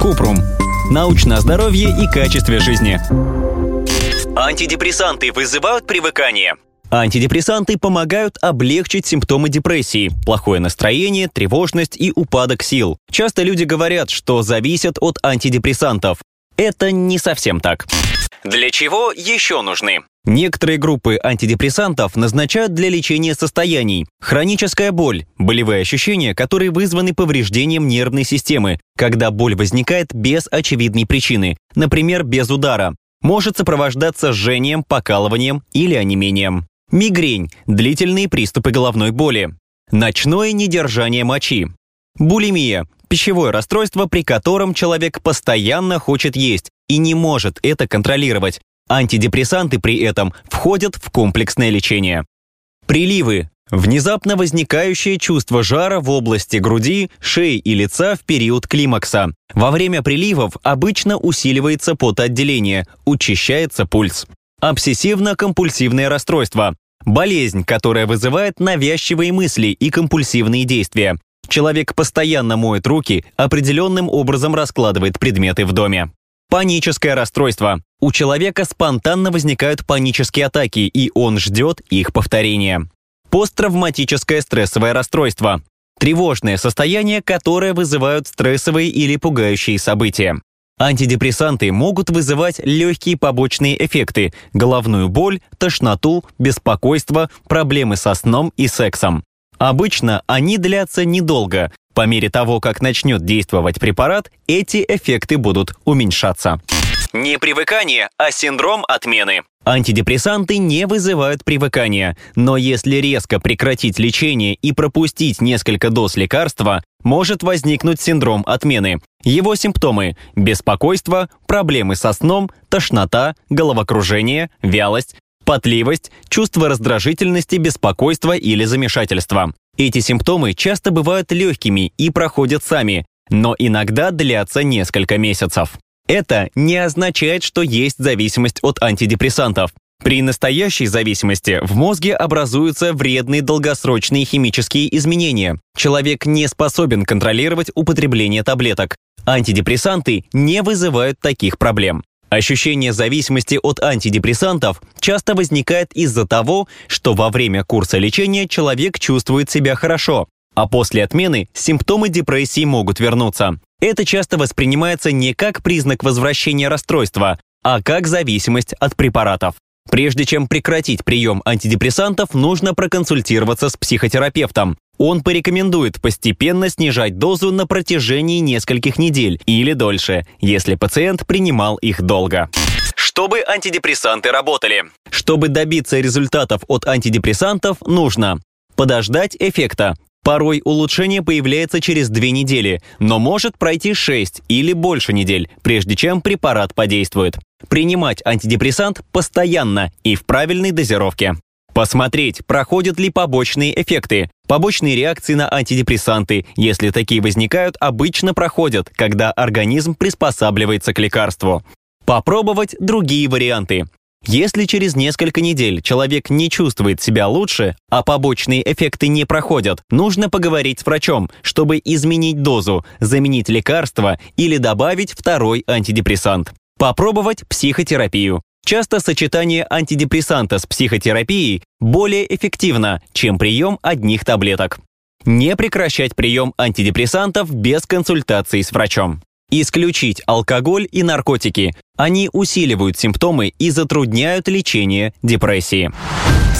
Купрум. Научное здоровье и качестве жизни. Антидепрессанты вызывают привыкание. Антидепрессанты помогают облегчить симптомы депрессии, плохое настроение, тревожность и упадок сил. Часто люди говорят, что зависят от антидепрессантов. Это не совсем так. Для чего еще нужны? Некоторые группы антидепрессантов назначают для лечения состояний. Хроническая боль – болевые ощущения, которые вызваны повреждением нервной системы, когда боль возникает без очевидной причины, например, без удара. Может сопровождаться жжением, покалыванием или онемением. Мигрень – длительные приступы головной боли. Ночное недержание мочи. Булимия – пищевое расстройство, при котором человек постоянно хочет есть и не может это контролировать. Антидепрессанты при этом входят в комплексное лечение. Приливы – внезапно возникающее чувство жара в области груди, шеи и лица в период климакса. Во время приливов обычно усиливается потоотделение, учащается пульс. Обсессивно-компульсивное расстройство. Болезнь, которая вызывает навязчивые мысли и компульсивные действия. Человек постоянно моет руки, определенным образом раскладывает предметы в доме. Паническое расстройство. У человека спонтанно возникают панические атаки, и он ждет их повторения. Посттравматическое стрессовое расстройство. Тревожное состояние, которое вызывают стрессовые или пугающие события. Антидепрессанты могут вызывать легкие побочные эффекты – головную боль, тошноту, беспокойство, проблемы со сном и сексом. Обычно они длятся недолго. По мере того, как начнет действовать препарат, эти эффекты будут уменьшаться. Не привыкание, а синдром отмены. Антидепрессанты не вызывают привыкания, но если резко прекратить лечение и пропустить несколько доз лекарства, может возникнуть синдром отмены. Его симптомы – беспокойство, проблемы со сном, тошнота, головокружение, вялость, потливость, чувство раздражительности, беспокойства или замешательства. Эти симптомы часто бывают легкими и проходят сами, но иногда длятся несколько месяцев. Это не означает, что есть зависимость от антидепрессантов. При настоящей зависимости в мозге образуются вредные долгосрочные химические изменения. Человек не способен контролировать употребление таблеток. Антидепрессанты не вызывают таких проблем. Ощущение зависимости от антидепрессантов часто возникает из-за того, что во время курса лечения человек чувствует себя хорошо, а после отмены симптомы депрессии могут вернуться. Это часто воспринимается не как признак возвращения расстройства, а как зависимость от препаратов. Прежде чем прекратить прием антидепрессантов, нужно проконсультироваться с психотерапевтом. Он порекомендует постепенно снижать дозу на протяжении нескольких недель или дольше, если пациент принимал их долго. Чтобы антидепрессанты работали. Чтобы добиться результатов от антидепрессантов, нужно подождать эффекта, Порой улучшение появляется через две недели, но может пройти 6 или больше недель, прежде чем препарат подействует. Принимать антидепрессант постоянно и в правильной дозировке. Посмотреть, проходят ли побочные эффекты. Побочные реакции на антидепрессанты, если такие возникают, обычно проходят, когда организм приспосабливается к лекарству. Попробовать другие варианты. Если через несколько недель человек не чувствует себя лучше, а побочные эффекты не проходят, нужно поговорить с врачом, чтобы изменить дозу, заменить лекарство или добавить второй антидепрессант. Попробовать психотерапию. Часто сочетание антидепрессанта с психотерапией более эффективно, чем прием одних таблеток. Не прекращать прием антидепрессантов без консультации с врачом. Исключить алкоголь и наркотики. Они усиливают симптомы и затрудняют лечение депрессии.